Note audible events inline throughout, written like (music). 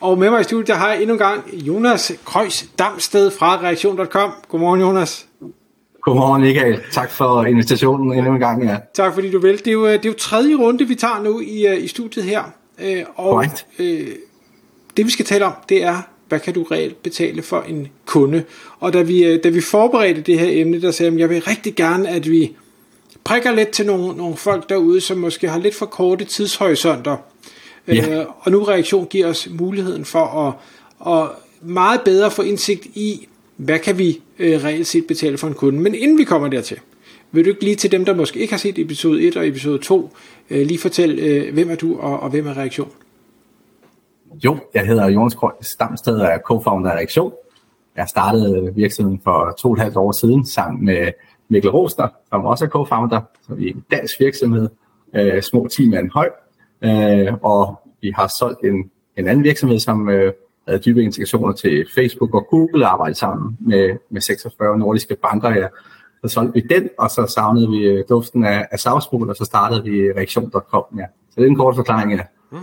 Og med mig i studiet har jeg endnu en gang Jonas Krøjs Damsted fra reaktion.com. Godmorgen Jonas. Godmorgen Michael. Tak for invitationen endnu en gang. Ja. Tak fordi du vil. Det er jo, det er jo tredje runde, vi tager nu i, øh, i studiet her. Øh, og øh, det vi skal tale om, det er, hvad kan du reelt betale for en kunde? Og da vi, øh, da vi forberedte det her emne, der sagde jeg, jeg vil rigtig gerne, at vi prikker lidt til nogle, nogle folk derude, som måske har lidt for korte tidshorisonter. Ja. Øh, og nu reaktion giver os muligheden for at, at meget bedre få indsigt i, hvad kan vi øh, reelt set betale for en kunde. Men inden vi kommer dertil, vil du ikke lige til dem, der måske ikke har set episode 1 og episode 2, øh, lige fortælle, øh, hvem er du og, og hvem er reaktion? Jo, jeg hedder Jonas Krøj Stamsted og er co-founder af Reaktion. Jeg startede virksomheden for to og et halvt år siden sammen med Mikkel Rosner, som også er co-founder. Så vi er en dansk virksomhed, øh, små 10 mand høj, øh, og vi har solgt en, en anden virksomhed, som øh, havde dybe integrationer til Facebook og Google og arbejdet sammen med, med 46 nordiske banker. Ja. Så solgte vi den, og så savnede vi øh, duften af, af savsmul, og så startede vi reaktion.com. Ja. Så det er en kort forklaring, ja. Mm.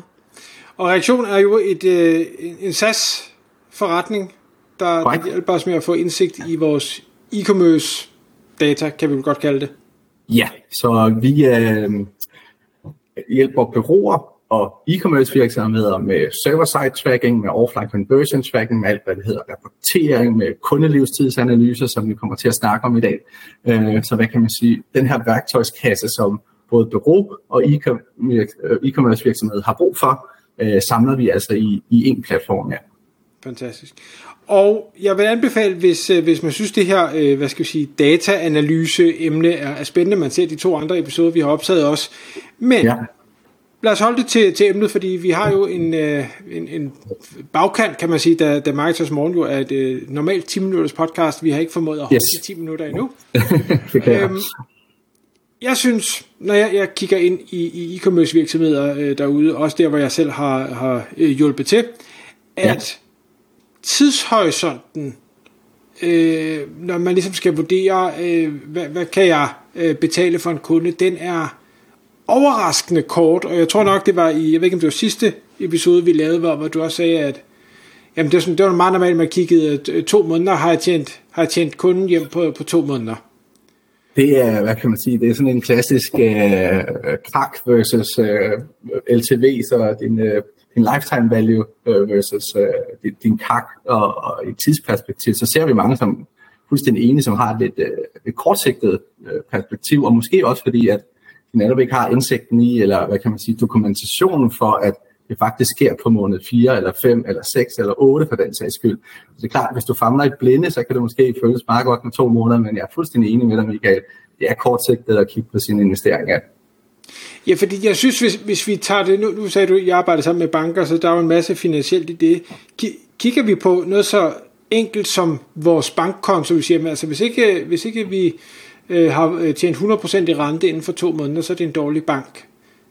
Og Reaktion er jo et, øh, en SaaS-forretning, der, der hjælper os med at få indsigt i vores e-commerce data, kan vi godt kalde det. Ja, så vi øh, hjælper bureauer og e-commerce virksomheder med server-side tracking, med offline conversion tracking, med alt hvad det hedder rapportering, med kundelivstidsanalyser, som vi kommer til at snakke om i dag. Øh, så hvad kan man sige, den her værktøjskasse, som både bureau og e-commerce virksomhed har brug for, øh, samler vi altså i, i en platform. Ja. Fantastisk. Og jeg vil anbefale, hvis, øh, hvis man synes, det her hvad skal vi sige, data-analyse-emne er, er spændende, man ser de to andre episoder, vi har optaget også. Men ja lad os holde det til, til emnet, fordi vi har jo en, øh, en, en bagkant, kan man sige, da, da Marketers Morgen jo er et øh, normalt 10 minutters podcast. Vi har ikke formået at holde yes. 10 minutter endnu. (laughs) øhm, jeg synes, når jeg, jeg kigger ind i, i e-commerce virksomheder øh, derude, også der, hvor jeg selv har, har øh, hjulpet til, at ja tidshorisonten, øh, når man ligesom skal vurdere, øh, hvad, hvad kan jeg øh, betale for en kunde, den er overraskende kort, og jeg tror nok, det var i, jeg ved ikke om det var sidste episode, vi lavede, hvor, hvor du også sagde, at jamen, det, var sådan, det var meget normalt, at man kiggede øh, to måneder, har jeg tjent, har jeg tjent kunden hjem på, på to måneder. Det er, hvad kan man sige, det er sådan en klassisk øh, krak versus øh, LTV, så din, øh, din lifetime value øh, versus øh, din, din kak, og, og i tidsperspektiv, så ser vi mange som fuldstændig enige, som har et lidt øh, et kortsigtet øh, perspektiv, og måske også fordi, at netop ikke har indsigten i, eller hvad kan man sige, dokumentationen for, at det faktisk sker på måned 4, eller 5, eller 6, eller 8 for den sags skyld. Så det er klart, hvis du famler i blinde, så kan det måske føles meget godt med to måneder, men jeg er fuldstændig enig med dig, Michael. Det er kortsigtet at kigge på sine investeringer. Ja, fordi jeg synes, hvis, hvis vi tager det, nu, nu sagde du, at jeg arbejder sammen med banker, så der er jo en masse finansielt i det. Kigger vi på noget så enkelt som vores bankkonto, vi siger, altså hvis ikke, hvis ikke vi øh, har øh, tjent 100% i rente inden for to måneder, så er det en dårlig bank.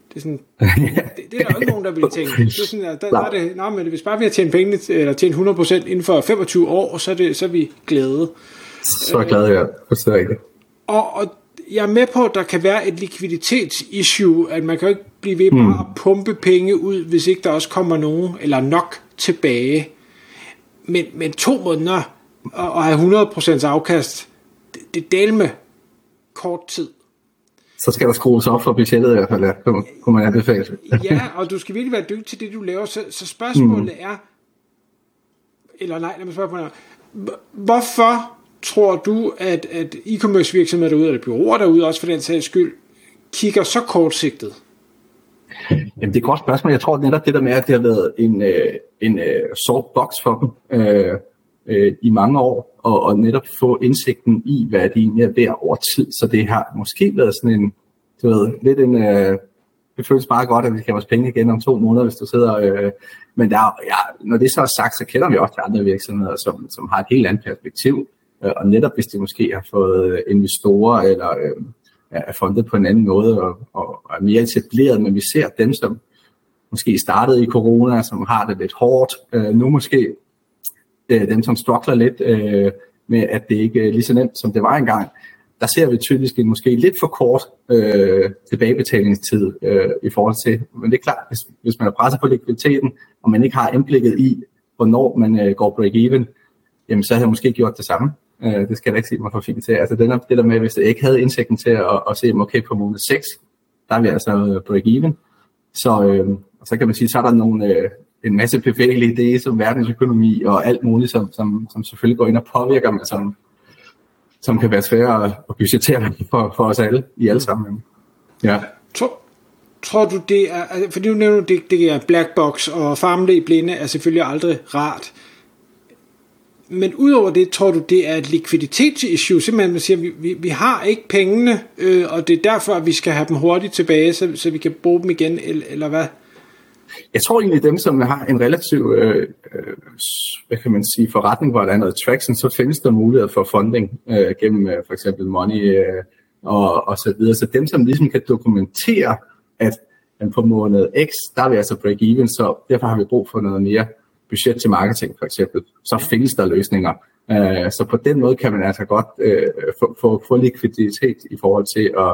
Det er, sådan, (laughs) det, det er der jo ikke nogen, der vil tænke. Det er sådan, at der, der er det, nej, men hvis bare vi har tjent, penge, eller tjent 100% inden for 25 år, så er, det, så er vi glade. Så er glade, ja. Forstår ikke. Og, og jeg er med på, at der kan være et likviditetsissue, at man kan jo ikke blive ved bare mm. at pumpe penge ud, hvis ikke der også kommer nogen, eller nok tilbage. Men, men to måneder og, og have 100% afkast, det, det del med kort tid. Så skal der skrues op for budgettet i hvert fald, ja, kunne man anbefale. ja, og du skal virkelig være dygtig til det, du laver. Så, så spørgsmålet mm. er, eller nej, lad mig spørge på noget. Hvorfor tror du, at, at e-commerce virksomheder derude, eller byråer derude, også for den sags skyld, kigger så kortsigtet? Jamen, det er et godt spørgsmål. Jeg tror netop det der med, at det har været en, øh, en øh, sort box for dem. Øh, øh, i mange år, og, og netop få indsigten i, hvad det egentlig er værd over tid. Så det har måske været sådan en, du ved, lidt en, øh, det føles bare godt, at vi skal have vores penge igen om to måneder, hvis du sidder... Øh, men der, ja, når det så er sagt, så kender vi også til andre virksomheder, som, som har et helt andet perspektiv. Øh, og netop hvis de måske har fået øh, investorer eller øh, er fundet på en anden måde og, og er mere etableret, men vi ser dem, som måske startede i corona, som har det lidt hårdt. Øh, nu måske øh, dem, som struggler lidt øh, med, at det ikke er lige så nemt, som det var engang. Der ser vi typisk en måske lidt for kort øh, tilbagebetalingstid øh, i forhold til, men det er klart, hvis, hvis man er presset på likviditeten, og man ikke har indblikket i, hvornår man øh, går break-even, jamen så har jeg måske gjort det samme. Øh, det skal jeg ikke sige mig for fint til. Altså det der, det der med, hvis jeg ikke havde indsigten til at, at se, okay, på måned 6, der er vi altså break-even. Så, øh, så kan man sige, så er der nogle, øh, en masse bevægelige idéer som verdensøkonomi og alt muligt, som, som, som selvfølgelig går ind og påvirker, mig, som, som kan være svære at budgettere for, for os alle i alle sammen. Ja. Tror, tror du det er, altså, fordi du nævner, det, det er black box, og farmle i blinde er selvfølgelig aldrig rart, men udover det, tror du, det er et likviditetsissue? Simpelthen, man siger, vi, vi, vi har ikke pengene, øh, og det er derfor, at vi skal have dem hurtigt tilbage, så, så vi kan bruge dem igen, eller, eller hvad? Jeg tror egentlig, dem, som har en relativ, øh, øh, hvad kan man sige, forretning, hvor der er noget traction, så findes der muligheder for funding øh, gennem øh, for eksempel money øh, og, og så videre. Så dem, som ligesom kan dokumentere, at på måned X, der er vi altså break even, så derfor har vi brug for noget mere budget til marketing for eksempel, så findes der løsninger. Øh, så på den måde kan man altså godt øh, få, få, få likviditet i forhold til at,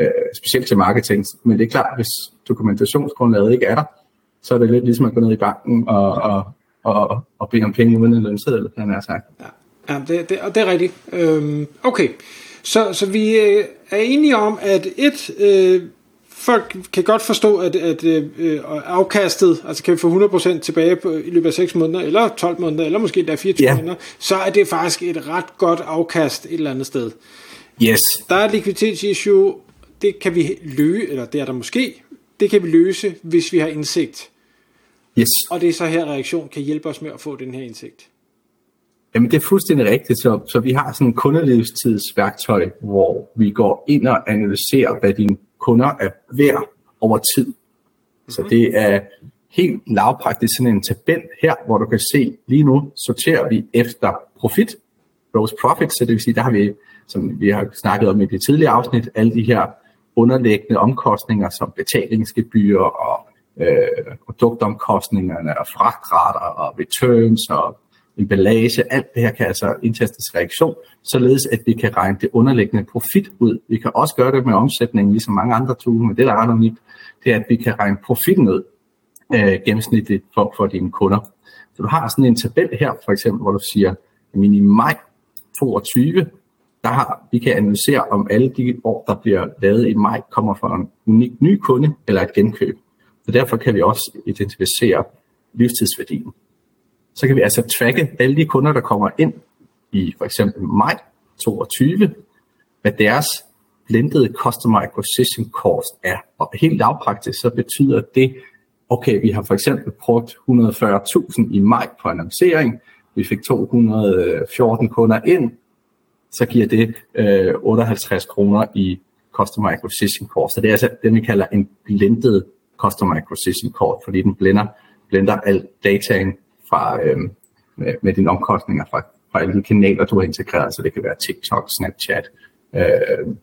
øh, specielt til marketing. Men det er klart, hvis dokumentationsgrundlaget ikke er der, så er det lidt ligesom at gå ned i banken og, og, og, og bede om penge uden en lønseddel, han har sagt. Ja, ja det, det, og det er rigtigt. Øhm, okay, så, så vi øh, er enige om, at et, øh, folk kan godt forstå, at, at øh, afkastet, altså kan vi få 100% tilbage på, i løbet af 6 måneder, eller 12 måneder, eller måske endda 24 ja. måneder, så er det faktisk et ret godt afkast et eller andet sted. Yes. Der er et likviditetsissue, det kan vi løse, eller det er der måske, det kan vi løse, hvis vi har indsigt. Yes. Og det er så her, reaktion kan hjælpe os med at få den her indsigt. Jamen det er fuldstændig rigtigt, så, så vi har sådan en kundelivstidsværktøj, hvor vi går ind og analyserer, hvad dine kunder er værd over tid. Mm-hmm. Så det er helt lavpraktisk sådan en tabel her, hvor du kan se, lige nu sorterer vi efter profit, gross profit, så det vil sige, der har vi, som vi har snakket om i det tidligere afsnit, alle de her underliggende omkostninger som betalingsgebyr og øh, produktomkostningerne og fragtrater og returns og emballage, alt det her kan altså indtastes reaktion, således at vi kan regne det underliggende profit ud. Vi kan også gøre det med omsætningen, ligesom mange andre tools, men det der er ret unikt, det er, at vi kan regne profitten ud øh, gennemsnitligt for, for dine kunder. Så du har sådan en tabel her, for eksempel, hvor du siger, at i maj 22, der har, vi kan analysere, om alle de år, der bliver lavet i maj, kommer fra en unik ny kunde eller et genkøb. Så derfor kan vi også identificere livstidsværdien. Så kan vi altså tracke alle de kunder, der kommer ind i for eksempel maj 22, hvad deres blended customer acquisition cost er. Og helt lavpraktisk, så betyder det, okay, vi har for eksempel brugt 140.000 i maj på annoncering, vi fik 214 kunder ind, så giver det øh, 58 kroner i Customer Acquisition Cost. Så det er altså det, vi kalder en blended Customer Acquisition Cost, fordi den blender, blender al dataen fra, øh, med, med dine omkostninger fra, fra alle de kanaler, du har integreret. Så det kan være TikTok, Snapchat, øh,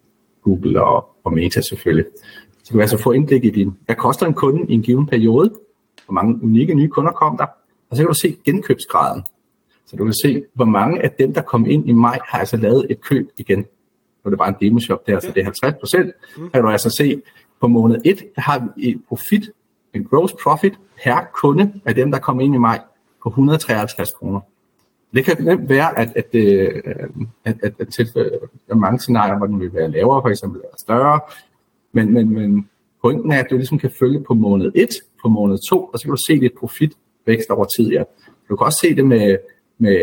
Google og, og Meta selvfølgelig. Så du kan altså få indblik i din, hvad koster en kunde i en given periode, hvor mange unikke nye kunder kom der, og så kan du se genkøbsgraden. Så du kan se, hvor mange af dem, der kom ind i maj, har altså lavet et køb igen. Nu er det bare en demoshop der, så det er 50 procent. Kan du altså se, på måned 1, har vi en profit, en gross profit per kunde af dem, der kom ind i maj, på 153 kroner. Det kan nemt være, at, at, det, at, at, at tilfælde, der er mange scenarier, hvor den vil være lavere, for eksempel, eller større, men, men, men pointen er, at du ligesom kan følge på måned 1, på måned 2, og så kan du se dit profit vækst over tid. Ja. Du kan også se det med, med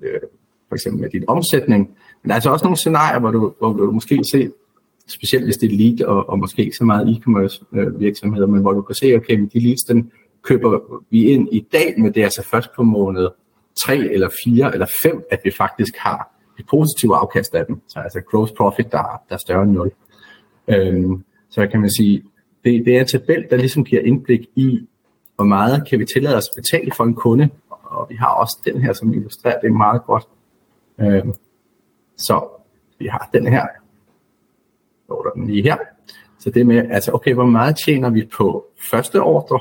øh, for eksempel med din omsætning. Men der er altså også nogle scenarier, hvor du, hvor du måske kan se, specielt hvis det er lead og, og måske ikke så meget e-commerce øh, virksomheder, men hvor du kan se, okay, de leads, den køber vi ind i dag, men det er altså først på måned 3 eller 4 eller 5, at vi faktisk har et positivt afkast af dem. Så altså gross profit, der, der er større end 0. Øhm, så kan man sige, det, det er en tabel, der ligesom giver indblik i, hvor meget kan vi tillade os at betale for en kunde. Og vi har også den her, som illustrerer det meget godt. Øhm, så vi har den her. Så den lige her. Så det med, altså okay, hvor meget tjener vi på første ordre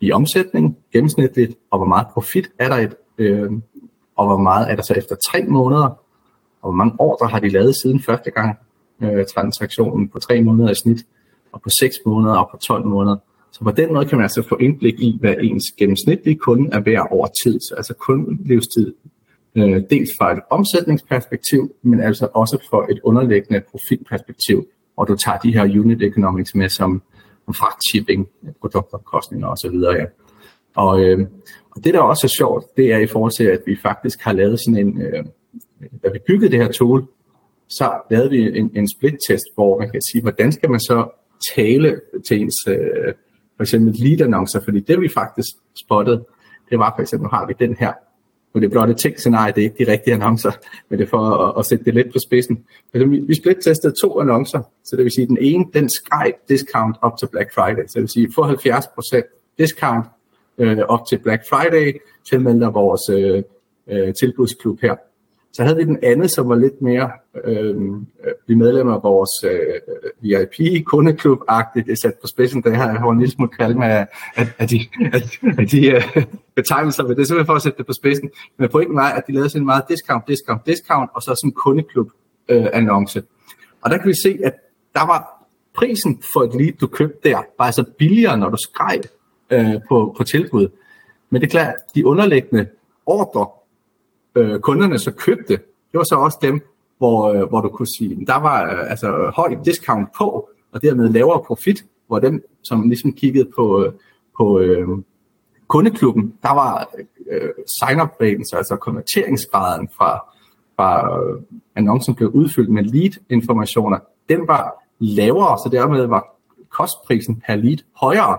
i omsætning gennemsnitligt, og hvor meget profit er der et, øh, og hvor meget er der så efter tre måneder, og hvor mange ordre har de lavet siden første gang øh, transaktionen på tre måneder i snit, og på 6 måneder og på 12 måneder. Så på den måde kan man altså få indblik i, hvad ens gennemsnitlige kunde er værd over tid. Så altså kundelivstid, øh, dels fra et omsætningsperspektiv, men altså også fra et underliggende profitperspektiv, og du tager de her unit economics med som fragt, shipping, produktomkostninger osv. Ja. Og, øh, og det, der også er sjovt, det er i forhold til, at vi faktisk har lavet sådan en, øh, da vi byggede det her tool, så lavede vi en, en split-test, hvor man kan sige, hvordan skal man så tale til ens øh, for eksempel lead-annoncer, fordi det vi faktisk spottede, det var for eksempel, nu har vi den her, og det er blot et tænkt-scenarie, det er ikke de rigtige annoncer, men det er for at, at sætte det lidt på spidsen. Men vi, vi split-testede to annoncer, så det vil sige, den ene, den skreg discount op til Black Friday, så det vil sige, få 70% discount øh, op til Black Friday, tilmelder vores øh, øh, tilbudsklub her. Så havde vi den anden, som var lidt mere øhm, øh, blive medlem af vores øh, øh VIP-kundeklub-agtigt. Det er sat på spidsen, det her har en lille smule kalde med af, af de, af, af de uh, betegnelser, men det er simpelthen for at sætte det på spidsen. Men pointen var, at de lavede sådan en meget discount, discount, discount, og så sådan en kundeklub-annonce. Øh, og der kan vi se, at der var prisen for et lead, du købte der, var altså billigere, når du skrev øh, på, på tilbud. Men det er klart, de underliggende ordre, øh, kunderne så købte, det var så også dem, hvor, øh, hvor du kunne sige, der var øh, altså høj discount på, og dermed lavere profit, hvor dem, som ligesom kiggede på, øh, på øh, kundeklubben, der var øh, sign-up raten, altså konverteringsgraden fra, fra øh, annoncen blev udfyldt med lead-informationer, den var lavere, så dermed var kostprisen per lead højere.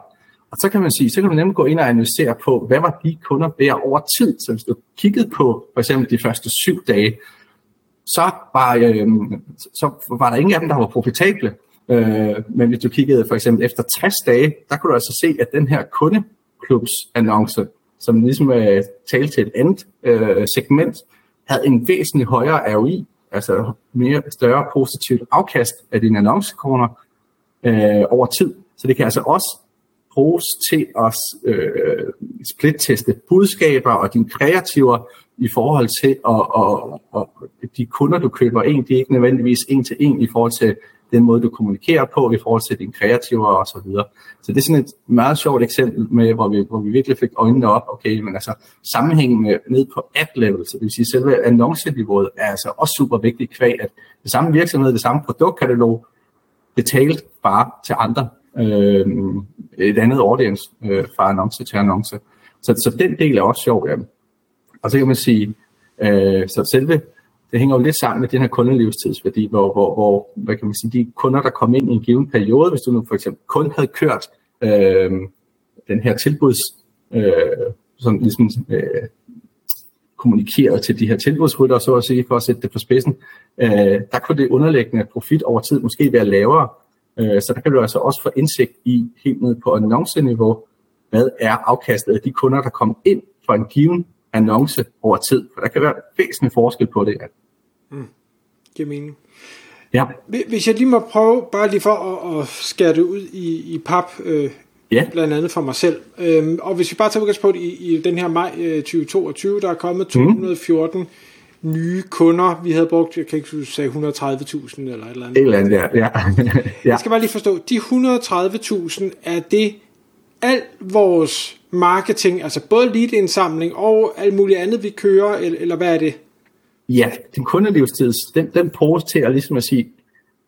Og så kan man sige, så kan du nemlig gå ind og analysere på, hvad var de kunder værd over tid. Så hvis du kiggede på for eksempel de første syv dage, så var, øh, så var der ingen af dem, der var profitable. Øh, men hvis du kiggede for eksempel efter 60 dage, der kunne du altså se, at den her kundeklubsannonce, som ligesom øh, talte til et andet øh, segment, havde en væsentlig højere ROI, altså mere større positivt afkast af dine annoncekroner øh, over tid. Så det kan altså også bruges til at øh, splitteste budskaber og dine kreativer i forhold til og, og, og de kunder, du køber ind, de er ikke nødvendigvis en til en i forhold til den måde, du kommunikerer på, i forhold til dine kreativer og så videre. Så det er sådan et meget sjovt eksempel, med, hvor, vi, hvor vi virkelig fik øjnene op, okay, men altså sammenhængen med, ned på app-level, så det vil sige selve annonceniveauet, er altså også super vigtigt kvæg, at det samme virksomhed, det samme produktkatalog, betalt bare til andre øh, et andet audience øh, fra annonce til annonce. Så, så den del er også sjov, ja. Og så kan man sige, øh, så selve, det hænger jo lidt sammen med den her kundelivstidsværdi, hvor, hvor, hvor hvad kan man sige, de kunder, der kom ind i en given periode, hvis du nu for eksempel kun havde kørt øh, den her tilbuds, øh, sådan ligesom øh, kommunikeret til de her tilbudsrytter, så at sige, for at sætte det på spidsen, øh, der kunne det underliggende profit over tid måske være lavere, Øh, så der kan du altså også få indsigt i helt ned på annonceniveau, hvad er afkastet af de kunder, der kommer ind for en given annonce over tid. For der kan være væsentlig forskel på det. Mm. Giver mening. Ja. Hvis jeg lige må prøve, bare lige for at, at skære det ud i, i pap, øh, ja. blandt andet for mig selv. Øhm, og hvis vi bare tager udgangspunkt i, i den her maj øh, 2022, der er kommet 214 mm nye kunder. Vi havde brugt, jeg kan ikke huske, 130.000 eller et eller andet. Et eller andet, ja. ja. (laughs) ja. Jeg skal bare lige forstå, de 130.000, er det al vores marketing, altså både lead-indsamling og alt muligt andet, vi kører, eller, eller hvad er det? Ja, din kundelivstid, den, den bruges til at, ligesom at sige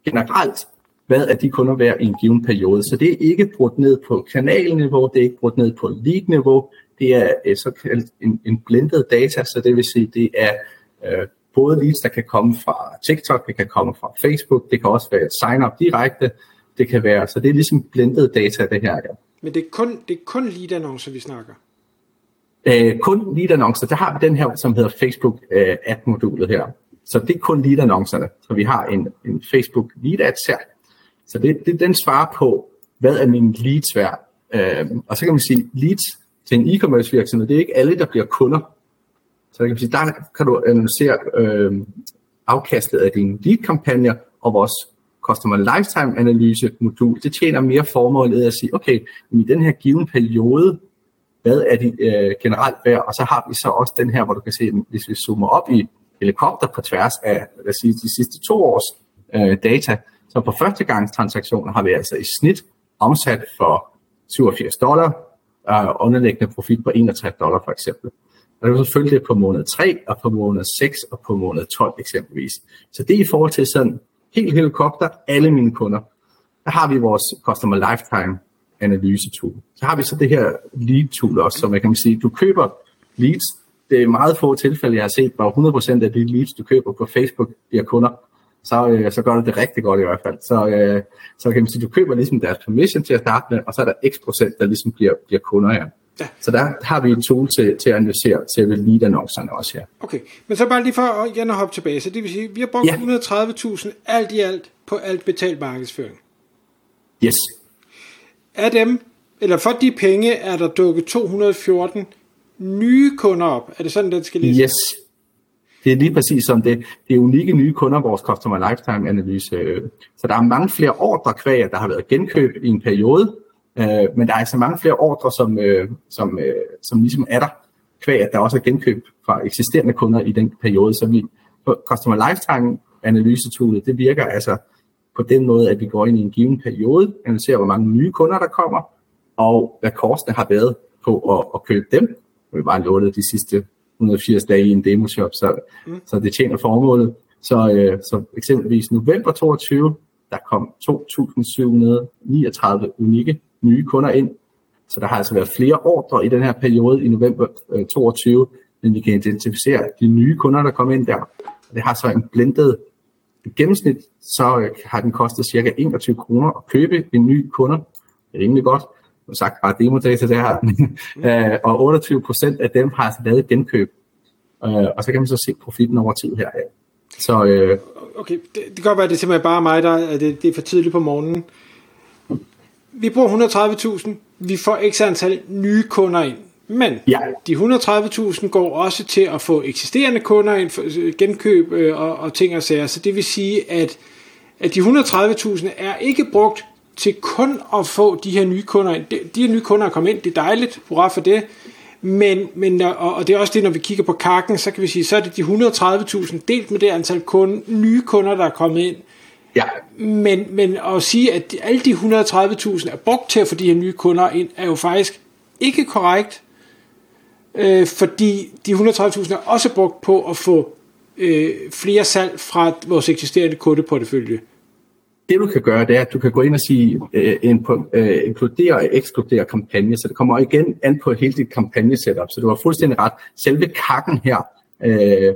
generelt, hvad er de kunder værd i en given periode. Så det er ikke brudt ned på kanalniveau, det er ikke brudt ned på lead-niveau, det er øh, så en, en blended data, så det vil sige, det er øh, både leads, der kan komme fra TikTok, det kan komme fra Facebook, det kan også være sign-up direkte, det kan være, så det er ligesom blendet data, det her. Ja. Men det er kun, det er kun lead-annoncer, vi snakker? Øh, kun lead-annoncer, der har vi den her, som hedder Facebook øh, Ad-modulet her. Så det er kun lead-annoncerne. Så vi har en, en Facebook lead ads her. Så det, det, den svarer på hvad er min leads værd? Øh, og så kan man sige, leads til en e-commerce virksomhed, det er ikke alle, der bliver kunder. Så kan sige, der kan du analysere øh, afkastet af dine lead-kampagner og vores Customer Lifetime Analyse modul. Det tjener mere formålet at sige, okay, i den her given periode, hvad er de øh, generelt værd? Og så har vi så også den her, hvor du kan se, hvis vi zoomer op i helikopter på tværs af lad os sige, de sidste to års øh, data, så på førstegangstransaktioner har vi altså i snit omsat for 87 dollar, og underliggende profit på 61 dollar for eksempel. Og det er følge det på måned 3, og på måned 6, og på måned 12 eksempelvis. Så det er i forhold til sådan helt helikopter, alle mine kunder. Der har vi vores Customer Lifetime analyse tool. Så har vi så det her lead tool også, som jeg kan sige, du køber leads. Det er meget få tilfælde, jeg har set, hvor 100% af de leads, du køber på Facebook, bliver kunder så, øh, så gør du det rigtig godt i hvert fald. Så, øh, så kan man sige, du køber ligesom deres permission til at starte med, og så er der x procent, der ligesom bliver, bliver kunder her. Ja. Så der har vi et tool til, til at analysere til lead-annoncerne også her. Okay, men så bare lige for igen at hoppe tilbage. Så det vil sige, vi har brugt ja. 130.000 alt i alt på alt betalt markedsføring. Yes. Af dem, eller for de penge, er der dukket 214 nye kunder op. Er det sådan, det skal læses? Yes, det er lige præcis som det. Det er unikke nye kunder, vores Customer Lifetime Analyse. Så der er mange flere ordre kvæg, der har været genkøb i en periode, øh, men der er altså mange flere ordre, som, øh, som, øh, som ligesom er der kvæg, at der også er genkøb fra eksisterende kunder i den periode. Så vi, Customer Lifetime Analyse toolet, det virker altså på den måde, at vi går ind i en given periode, analyserer, hvor mange nye kunder der kommer, og hvad kostene har været på at, at købe dem. Vi bare lånet de sidste 180 dage i en demoshop, så, mm. så det tjener formålet. Så, øh, så eksempelvis november 22, der kom 2.739 unikke nye kunder ind. Så der har altså været flere ordre i den her periode i november øh, 22, men vi kan identificere de nye kunder, der kom ind der. Det har så en blendet gennemsnit, så øh, har den kostet cirka 21 kroner at købe en ny kunde. Det er rimelig godt som sagt bare demodata der, (laughs) øh, og 28 procent af dem har altså lavet genkøb. Øh, og så kan man så se profitten over tid her. Så, øh, okay, det, det kan godt være, at det er simpelthen bare mig, der er det, det er for tidligt på morgenen. Vi bruger 130.000, vi får x antal nye kunder ind. Men ja. de 130.000 går også til at få eksisterende kunder ind, for genkøb øh, og, og ting og sager. Så det vil sige, at, at de 130.000 er ikke brugt til kun at få de her nye kunder ind. De, de her nye kunder er kommet ind, det er dejligt, hurra for det. Men, men og, og det er også det, når vi kigger på kakken, så kan vi sige, så er det de 130.000 delt med det antal kunde, nye kunder, der er kommet ind. Ja. Men, men at sige, at alle de 130.000 er brugt til at få de her nye kunder ind, er jo faktisk ikke korrekt. Øh, fordi de 130.000 er også brugt på at få øh, flere salg fra vores eksisterende kundeportefølje det du kan gøre, det er, at du kan gå ind og sige, øh, øh, inkludere og ekskludere kampagne, så det kommer igen an på hele dit kampagnesetup, så du har fuldstændig ret. Selve kakken her øh,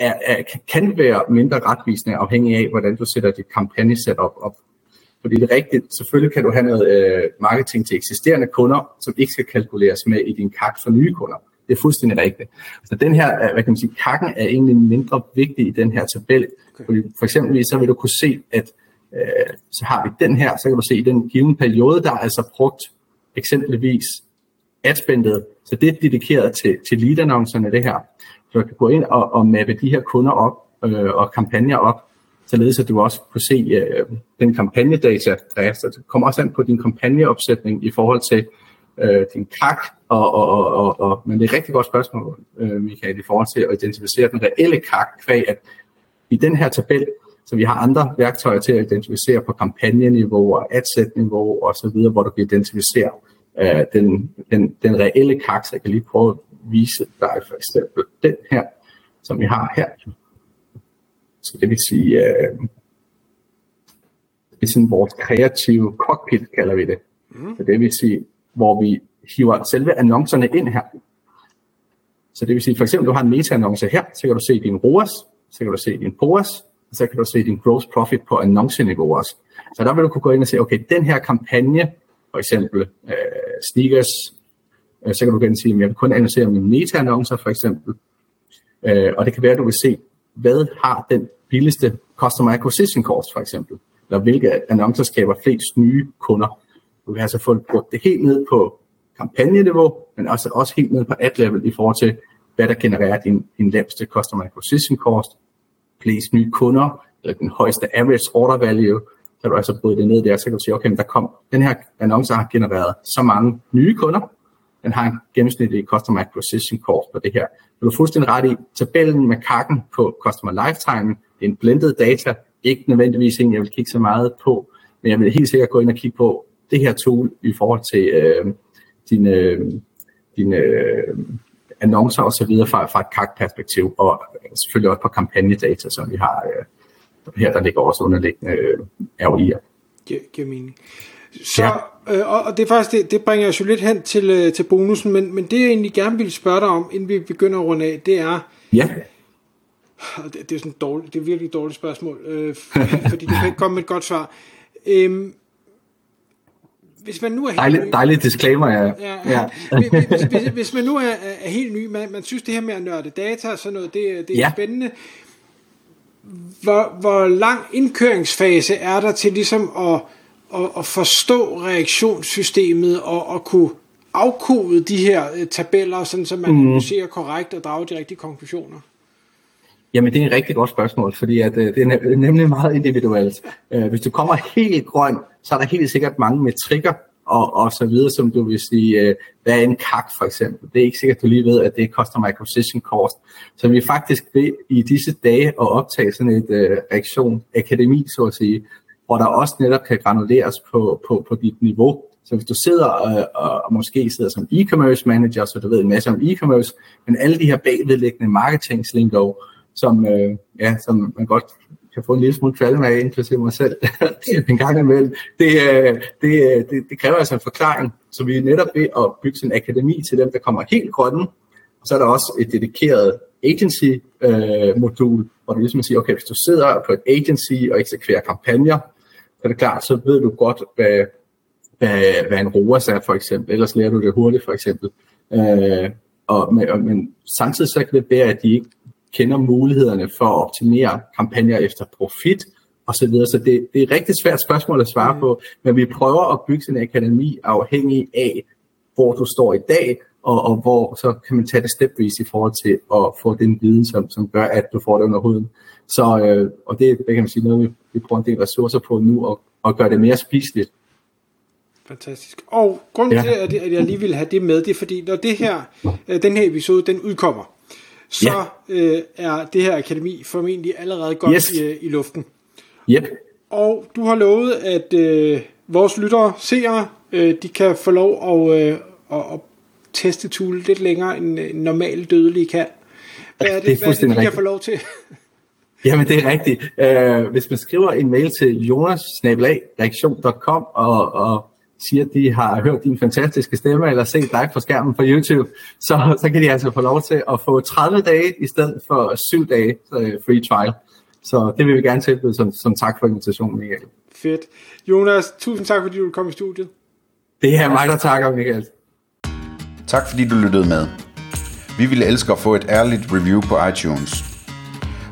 er, er, kan være mindre retvisende, afhængig af, hvordan du sætter dit kampagnesetup op. Fordi det er rigtigt, selvfølgelig kan du have noget øh, marketing til eksisterende kunder, som ikke skal kalkuleres med i din kak for nye kunder. Det er fuldstændig rigtigt. Så den her, øh, hvad kan man sige, kakken er egentlig mindre vigtig i den her tabel. Okay. Fordi for eksempel så vil du kunne se, at øh, så har vi den her, så kan du se, i den given periode, der er altså brugt eksempelvis adspendet, så det er dedikeret til, til lead-annoncerne, det her. Så du kan gå ind og, og mappe de her kunder op øh, og kampagner op, således at du også kan se øh, den kampagnedata, der er. Så det kommer også an på din kampagneopsætning i forhold til øh, din kak, og, og, og, og, og, men det er et rigtig godt spørgsmål, øh, Michael, i forhold til at identificere den reelle kak, kvæg at i den her tabel, så vi har andre værktøjer til at identificere på kampagneniveau og adsætniveau og så videre, hvor du kan identificere øh, den, den, den reelle kak. Så jeg kan lige prøve vise dig for eksempel den her, som vi har her. Så det vil sige, uh, det er sådan vores kreative cockpit, kalder vi det. Mm. Så det vil sige, hvor vi hiver selve annoncerne ind her. Så det vil sige, for eksempel, du har en meta-annonce her, så kan du se din ROAS, så kan du se din POAS, så kan du se din gross profit på annonceniveau også. Så der vil du kunne gå ind og se, okay, den her kampagne, for eksempel øh, sneakers, øh, så kan du gerne sige, at jeg vil kun analysere mine meta-annoncer for eksempel. Øh, og det kan være, at du vil se, hvad har den billigste customer acquisition cost for eksempel, eller hvilke annoncer skaber flest nye kunder. Du kan altså få det helt ned på kampagneniveau, men også, også helt ned på ad-level i forhold til, hvad der genererer din, din laveste customer acquisition cost, flest nye kunder, eller den højeste average order value, så du altså både det ned der, så kan du sige, okay, men der kom, den her annonce har genereret så mange nye kunder, den har en gennemsnitlig customer acquisition cost på det her. Du er fuldstændig ret i, tabellen med kakken på customer lifetime, det er en blended data, ikke nødvendigvis en, jeg vil kigge så meget på, men jeg vil helt sikkert gå ind og kigge på det her tool i forhold til øh, dine, øh, dine øh, annoncer og så videre fra, fra et CAC-perspektiv, og selvfølgelig også på kampagnedata, som vi har øh, her, der ligger også underliggende øh, ROI'er. Giver mening. Så, ja. Øh, og, det er faktisk, det, det bringer os jo lidt hen til, øh, til bonusen, men, men det jeg egentlig gerne vil spørge dig om, inden vi begynder at runde af, det er, ja. det, det, er sådan dårligt, det er virkelig et dårligt spørgsmål, øh, (laughs) fordi du kan ikke komme med et godt svar. Øh, hvis man nu er helt dejlig, ny, dejlig disclaimer, ja. ja, ja. hvis, hvis, hvis, hvis man nu er, er helt ny, man, man synes det her med at nørde data og sådan noget, det, det er ja. spændende. Hvor, hvor lang indkøringsfase er der til ligesom at, at, at forstå reaktionssystemet og at kunne afkode de her uh, tabeller, sådan så man mm. ser korrekt og drager de rigtige konklusioner? Jamen, det er et rigtig godt spørgsmål, fordi at, uh, det er (laughs) nemlig meget individuelt. Uh, hvis du kommer helt grøn, så er der helt sikkert mange metrikker og, og så videre, som du vil sige, hvad er en CAC for eksempel? Det er ikke sikkert, du lige ved, at det er Customer Acquisition Cost. Så vi er faktisk ved i disse dage at optage sådan et uh, reaktion akademi, så at sige, hvor der også netop kan granuleres på, på, på dit niveau. Så hvis du sidder øh, og, og måske sidder som e-commerce manager, så du ved en masse om e-commerce, men alle de her bagvedliggende marketingslingo, som, øh, ja, som man godt kan få en lille smule kvalme af, inklusive mig selv, (laughs) en gang imellem. Det, øh, det, øh, det, det kræver altså en forklaring, så vi er netop ved at bygge en akademi til dem, der kommer helt grønne, og så er der også et dedikeret agency-modul, øh, hvor du ligesom siger, okay, hvis du sidder på et agency og eksekverer kampagner, så er det klart, så ved du godt, hvad, hvad, hvad en ROAS er for eksempel, ellers lærer du det hurtigt for eksempel. Øh, og, men, men samtidig så kan det være, at de ikke kender mulighederne for at optimere kampagner efter profit og så videre. Så det, det er et rigtig svært spørgsmål at svare mm. på, men vi prøver at bygge sin akademi afhængig af, hvor du står i dag, og, og hvor så kan man tage det stepvis i forhold til at få den viden, som, som gør, at du får det under huden. Så, øh, og det, det kan man sige noget, vi, vi bruger en del ressourcer på nu, og, og gøre det mere spiseligt. Fantastisk. Og grunden ja. til, at jeg, at jeg lige vil have det med, det er fordi, når det her, øh, den her episode, den udkommer, så ja. øh, er det her akademi formentlig allerede godt yes. i, i luften. Yep. Og du har lovet, at øh, vores lyttere, seere, øh, de kan få lov at, øh, at, at teste tool lidt længere end en normal dødelig kan. Hvad er det, det, er hvad er det de kan få lov til? Jamen, det er rigtigt. Uh, hvis man skriver en mail til jonas og, og siger, at de har hørt din fantastiske stemme, eller set dig på skærmen på YouTube, så, så kan de altså få lov til at få 30 dage i stedet for 7 dage uh, free trial. Så det vil vi gerne tilbyde som, som tak for invitationen, Michael. Fedt. Jonas, tusind tak, fordi du kom i studiet. Det er mig, der takker, Michael. Tak fordi du lyttede med. Vi ville elske at få et ærligt review på iTunes.